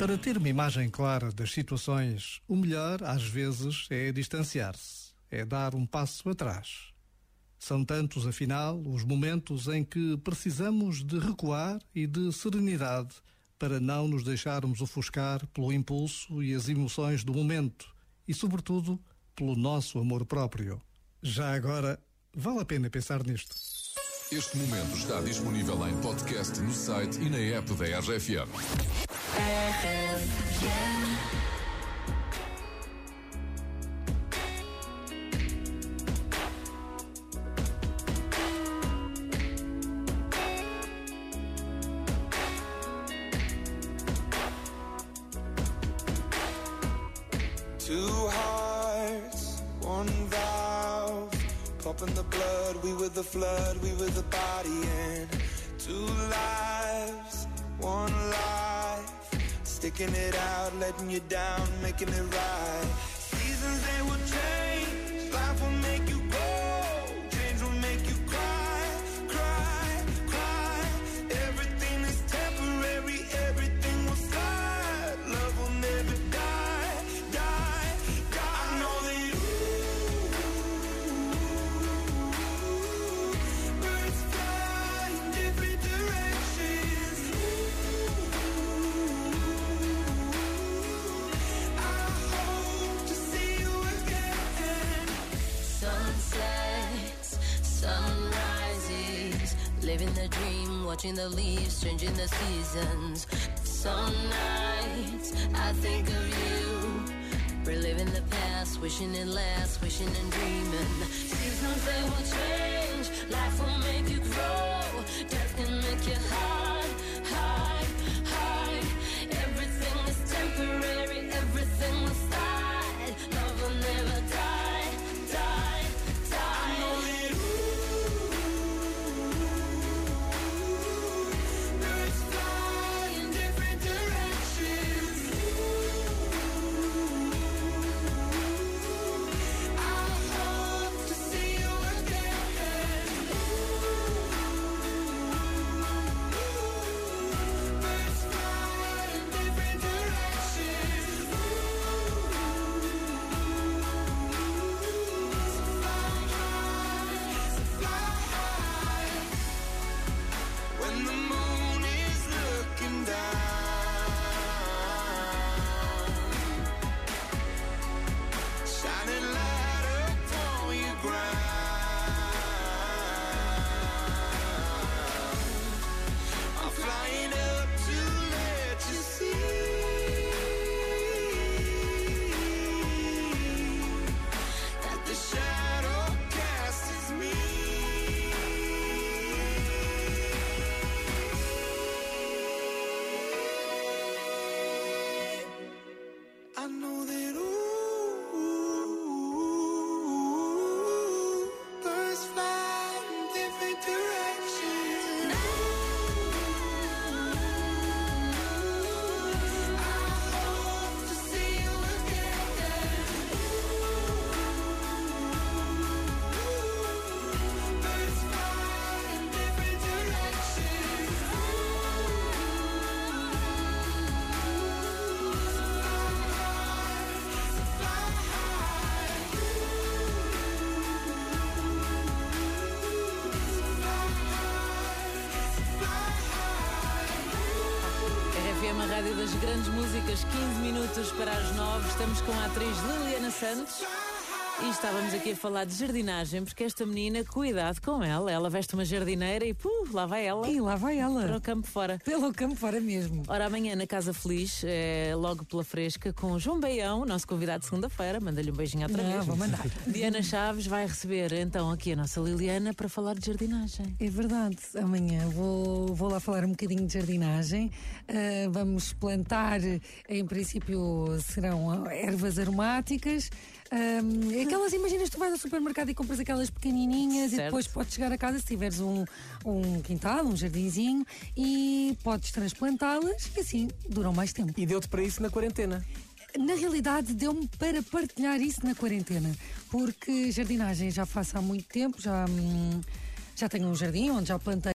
Para ter uma imagem clara das situações, o melhor, às vezes, é distanciar-se, é dar um passo atrás. São tantos, afinal, os momentos em que precisamos de recuar e de serenidade para não nos deixarmos ofuscar pelo impulso e as emoções do momento e, sobretudo, pelo nosso amor próprio. Já agora, vale a pena pensar nisto. Este momento está disponível em podcast no site e na app da RFM. Two hearts, one valve. Pumping the blood, we were the flood, we were the body, and two lives, one life. Sticking it out, letting you down, making it right. Seasons they will change, life will make you living the dream, watching the leaves changing the seasons. Some nights I think of you, reliving the past, wishing it lasts, wishing and dreaming. Seasons they will change, life will make you grow, death can make you hide, das grandes músicas, 15 minutos para as 9. Estamos com a atriz Liliana Santos. E estávamos aqui a falar de jardinagem, porque esta menina, cuidado com ela. Ela veste uma jardineira e, puh, lá vai ela. E lá vai Para ela. o campo fora. Pelo campo fora mesmo. Ora, amanhã na Casa Feliz, é, logo pela fresca, com João Baião, nosso convidado de segunda-feira. Manda-lhe um beijinho outra Não, vez. vou mandar. Diana Chaves vai receber então aqui a nossa Liliana para falar de jardinagem. É verdade, amanhã vou, vou lá falar um bocadinho de jardinagem. Ah, vamos plantar, em princípio, serão ervas aromáticas. Ah, aquelas, imaginas, tu vais ao supermercado e compras aquelas pequenininhas e Certo. depois podes chegar a casa se tiveres um, um quintal, um jardinzinho e podes transplantá-las e assim duram mais tempo. E deu-te para isso na quarentena. Na realidade, deu-me para partilhar isso na quarentena, porque jardinagem já faço há muito tempo, já, hum, já tenho um jardim onde já plantei.